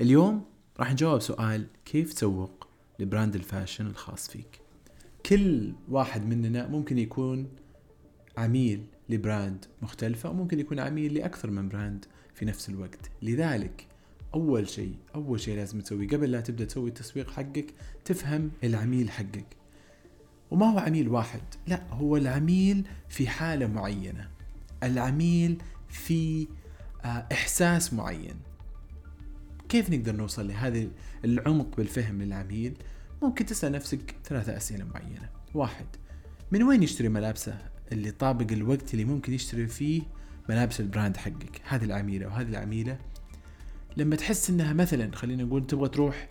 اليوم راح نجاوب سؤال كيف تسوق ل brand ال fashion الخاص فيك؟ كل واحد مننا ممكن يكون عميل ل brand مختلفة وممكن يكون عميل لأكثر من brand في نفس الوقت. لذلك أول شيء أول شيء لازم تسويه قبل لا تبدأ تسوي التسويق حقك تفهم العميل حقك. وما هو عميل واحد؟ لا هو العميل في حالة معينة. العميل في آه، إحساس معين. كيف نقدر نوصل لهذا العمق بالفهم للعميل ممكن تسأل نفسك ثلاثة أسئلة معينة. واحد من وين يشتري ملابسه؟ اللي طابق الوقت اللي ممكن يشتري فيه ملابس البراند حقك هذه العميلة وهذه العميلة. لما تحس إنها مثلا خلينا نقول تبغى تروح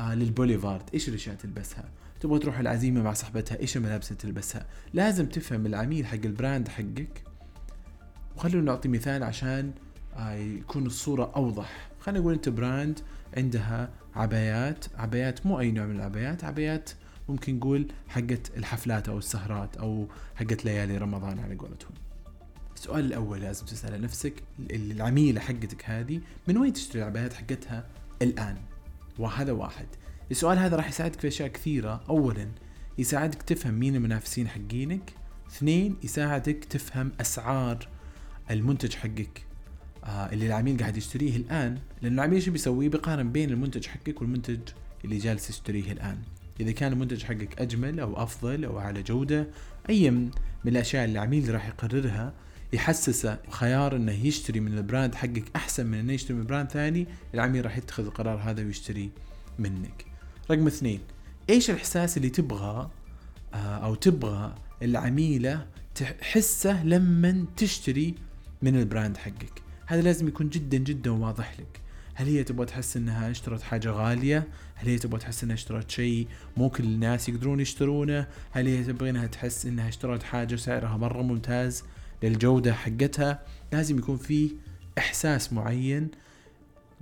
آه للبوليفارد إيش الاشياء تلبسها؟ تبغى تروح العزيمة مع صاحبتها إيش الملابس اللي تلبسها؟ لازم تفهم العميل حق ال brand حقك. وخلونا نعطي مثال عشان آه يكون الصورة أوضح. خلينا نقول أنت brand عندها عبايات عبايات مو أي نوع من العبايات عبايات ممكن نقول حقت الحفلات أو السهرات أو حقت ليالي رمضان على قولتهم. السؤال الأول لازم تسأله نفسك العميلة حقتك هذه من وين تشتري العبايات حقتها الآن؟ وهذا واحد. السؤال هذا راح يساعدك في أشياء كثيرة. أولا يساعدك تفهم مين المنافسين حقينك. اثنين يساعدك تفهم أسعار المنتج حقك. اللي العميل قاعد يشتريه الآن لأن العميل شو بيسوي؟ بيقارن بين المنتج حقك والمنتج اللي جالس يشتريه الآن. إذا كان المنتج حقك أجمل أو أفضل أو على جودة أي من الأشياء اللي العميل راح يقررها يحسسه خيار إنه يشتري من ال brand حقك أحسن من إنه يشتري من brand ثاني العميل راح يتخذ القرار هذا ويشتري منك. رقم اثنين إيش الإحساس اللي تبغى آه، أو تبغى العميلة تحسه لما تشتري من البراند حقك؟ هذا لازم يكون جدا جدا واضح لك. هل هي تبغى تحس إنها اشترت حاجة غالية؟ هل هي تبغى تحس إنها اشترت شيء مو كل الناس يقدرون يشترونه؟ هل هي تبغى إنها تحس إنها اشترت حاجة سعرها مرة ممتاز للجودة حقتها؟ لازم يكون في إحساس معين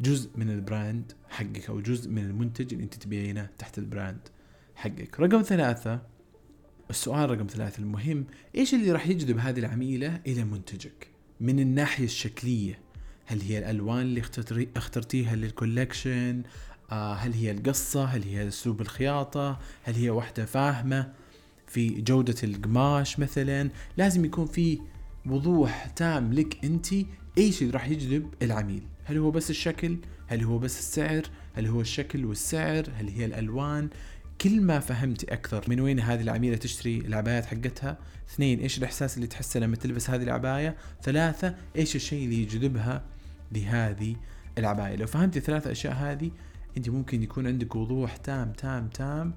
جزء من ال brand حقك أو جزء من المنتج اللي أنت تبينه تحت ال brand حقك. رقم ثلاثة السؤال رقم ثلاثة المهم إيش اللي راح يجذب هذه العميلة إلى منتجك؟ من الناحية الشكلية. هل هي الألوان اللي اخترتيها لل collection آه هل هي القصة؟ هل هي أسلوب الخياطة؟ هل هي واحدة فاهمة؟ في جودة القماش مثلا. لازم يكون في وضوح تام لك أنت إيش راح يجذب العميل. هل هو بس الشكل؟ هل هو بس السعر؟ هل هو الشكل والسعر؟ هل هي الألوان؟ كل ما فهمتي أكثر من وين هذه العميلة تشتري العبايات حقتها اثنين إيش الإحساس اللي تحسه لما تلبس هذه العباية؟ ثلاثة إيش الشيء اللي يجذبها لهذه العباية؟ لو فهمتي الثلاث أشياء هذه أنت ممكن يكون عندك وضوح تام تام تام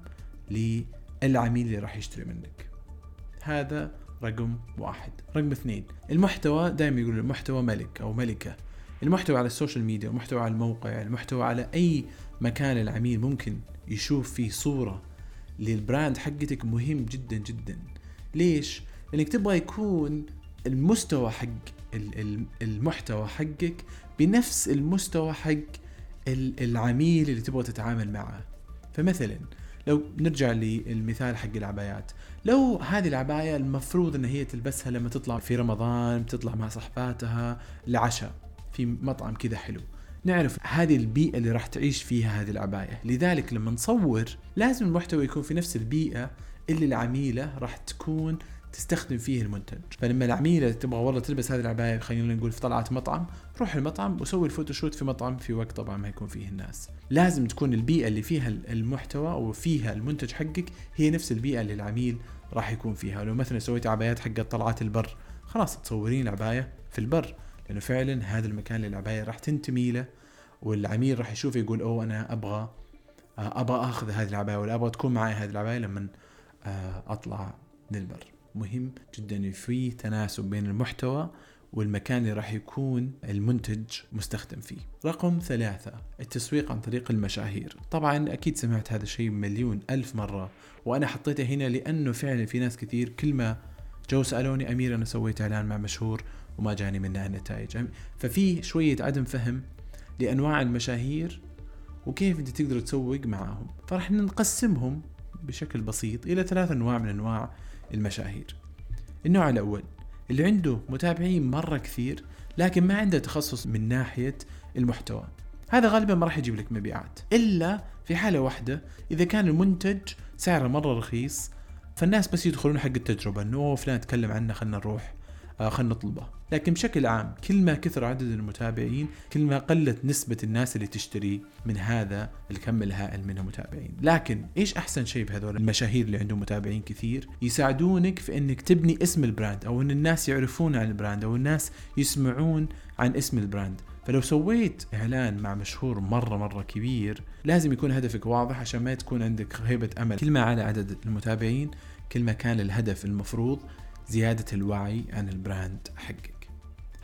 للعميل اللي راح يشتري منك. هذا رقم واحد. رقم اثنين المحتوى دائما يقول المحتوى ملك أو ملكة. المحتوى على ال social media المحتوى على الموقع المحتوى على أي مكان العميل ممكن يشوف فيه صورة لل brand حقتك مهم جدا جدا. ليش؟ لأنك تبغى يكون المستوى حق المحتوى حقك بنفس المستوى حق العميل اللي تبغى تتعامل معه. فمثلا لو نرجع للمثال حق العبايات. لو هذه العباية المفروض إن هي تلبسها لما تطلع في رمضان تطلع مع صحباتها لعشاء. في مطعم كذا حلو. نعرف هذه البيئة اللي راح تعيش فيها هذه العباية. لذلك لما نصور لازم المحتوى يكون في نفس البيئة اللي العميلة راح تكون تستخدم فيه المنتج. فلما العميلة تبغى والله تلبس هذه العباية خلينا نقول في طلعة مطعم روح المطعم وسوي ال photoshoot في مطعم في وقت طبعا ما يكون فيه الناس. لازم تكون البيئة اللي فيها المحتوى أو فيها المنتج حقك هي نفس البيئة اللي العميل راح يكون فيها. لو مثلا سويت عبايات حق طلعات البر خلاص تصورين العباية في البر. لأنه فعلا هذا المكان اللي العباية راح تنتمي له والعميل راح يشوف يقول oh أنا أبغى آه، أبغى أخذ هذه العباية ولا أبغى تكون معي هذه العباية لما آه، أطلع للبر. مهم جدا في تناسب بين المحتوى والمكان اللي راح يكون المنتج مستخدم فيه. رقم ثلاثة التسويق عن طريق المشاهير. طبعا أكيد سمعت هذا الشيء مليون ألف مرة وأنا حطيته هنا لأنه فعلا في ناس كثير كل ما جو سألوني أمير أنا سويت إعلان مع مشهور. وما جاني منها النتائج. ففي شوية عدم فهم لأنواع المشاهير وكيف أنت تقدر تسوق معاهم فراح نقسمهم بشكل بسيط إلى ثلاث أنواع من أنواع المشاهير. النوع الأول اللي عنده متابعين مرة كثير لكن ما عنده تخصص من ناحية المحتوى. هذا غالبا ما راح يجيب لك مبيعات. إلا في حالة واحدة إذا كان المنتج سعره مرة رخيص فالناس بس يدخلون حق التجربة إنه فلان تكلم عنه خلينا نروح آه خلينا نطلبه. لكن بشكل عام كل ما كثر عدد المتابعين كل ما قلت نسبة الناس اللي تشتري من هذا الكم الهائل من المتابعين لكن إيش أحسن شيء بهذول المشاهير اللي عندهم متابعين كثير؟ يساعدونك في إنك تبني اسم ال brand أو إن الناس يعرفون عن ال brand أو الناس يسمعون عن اسم ال brand. فلو سويت إعلان مع مشهور مرة مرة كبير لازم يكون هدفك واضح عشان ما تكون عندك خيبة أمل. كل ما علا عدد المتابعين كل ما كان الهدف المفروض زيادة الوعي عن ال brand حقك.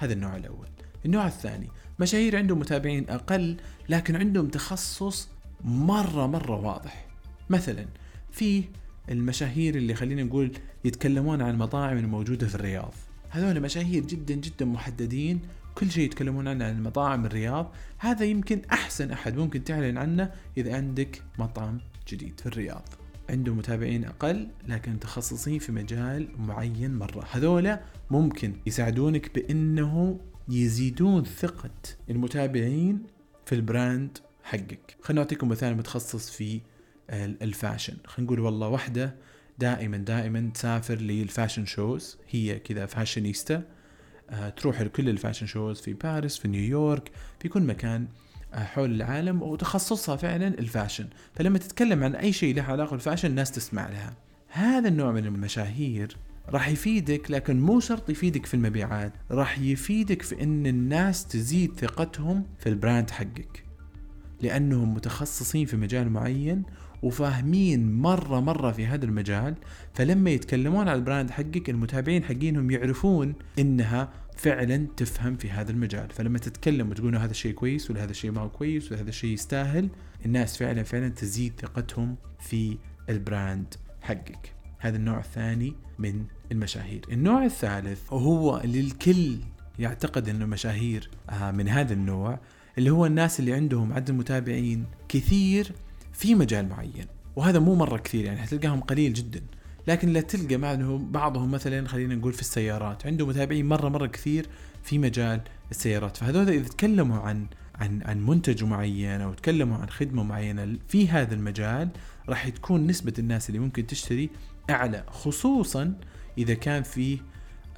هذا النوع الأول. النوع الثاني مشاهير عندهم متابعين أقل لكن عندهم تخصص مرة مرة واضح. مثلا في المشاهير اللي خلينا نقول يتكلمون عن المطاعم الموجودة في الرياض. هذول مشاهير جدا جدا محددين كل شيء يتكلمون عنه عن المطاعم الرياض. هذا يمكن أحسن أحد ممكن تعلن عنه إذا عندك مطعم جديد في الرياض. عنده متابعين أقل لكن متخصصين في مجال معين مرة. هذولا ممكن يساعدونك بأنه يزيدون ثقة المتابعين في ال brand حقك. خلينا نعطيكم مثال متخصص في ال fashion. خلينا نقول والله واحدة دائما دائما تسافر لل fashion shows. هي كذا فاشينيستا آه، تروح لكل ال fashion shows في باريس في نيويورك في كل مكان حول العالم وتخصصها فعلا ال fashion. فلما تتكلم عن أي شيء له علاقة بال fashion الناس تسمع لها. هذا النوع من المشاهير راح يفيدك لكن مو شرط يفيدك في المبيعات. راح يفيدك في إن الناس تزيد ثقتهم في ال brand حقك. لأنهم متخصصين في مجال معين وفاهمين مرة مرة في هذا المجال. فلما يتكلمون على ال brand حقك المتابعين حقينهم يعرفون إنها فعلا تفهم في هذا المجال. فلما تتكلم وتقول هذا الشيء كويس ولا هذا الشيء ما هو كويس ولا هذا الشيء يستاهل الناس فعلا فعلا تزيد ثقتهم في البراند حقك. هذا النوع الثاني من المشاهير. النوع الثالث وهو اللي الكل يعتقد إنه مشاهير آه، من هذا النوع اللي هو الناس اللي عندهم عدد متابعين كثير في مجال معين. وهذا مو مرة كثير يعني حتلقاهم قليل جدا. لكن لا تلقى معهم بعضهم مثلا خلينا نقول في السيارات. عنده متابعين مره مرة كثير في مجال السيارات. فهذول إذا تكلموا عن عن عن منتج معين أو تكلموا عن خدمة معينة في هذا المجال راح تكون نسبة الناس اللي ممكن تشتري أعلى خصوصا إذا كان فيه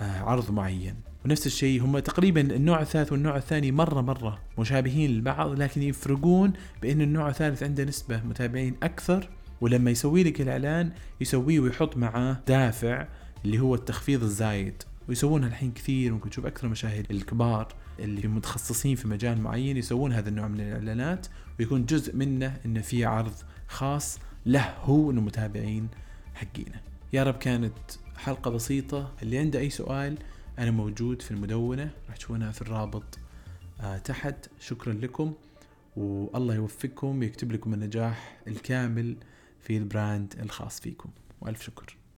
آه، عرض معين. ونفس الشيء هم تقريبا النوع الثالث والنوع الثاني مرة مرة مشابهين لبعض لكن يفرقون بأن النوع الثالث عنده نسبة متابعين أكثر ولما يسوي لك الإعلان يسويه ويحط معاه دافع اللي هو التخفيض الزايد. ويسوونها الحين كثير ممكن تشوف أكثر المشاهير الكبار اللي متخصصين في مجال معين يسوون هذا النوع من الإعلانات ويكون جزء منه إنه في عرض خاص له هو المتابعين حقينه. يا رب كانت حلقة بسيطة. اللي عنده أي سؤال أنا موجود في المدونة. راح تشوفونها في الرابط آه تحت. شكرا لكم والله يوفقكم ويكتب لكم النجاح الكامل. في البراند الخاص فيكم. وألف شكر.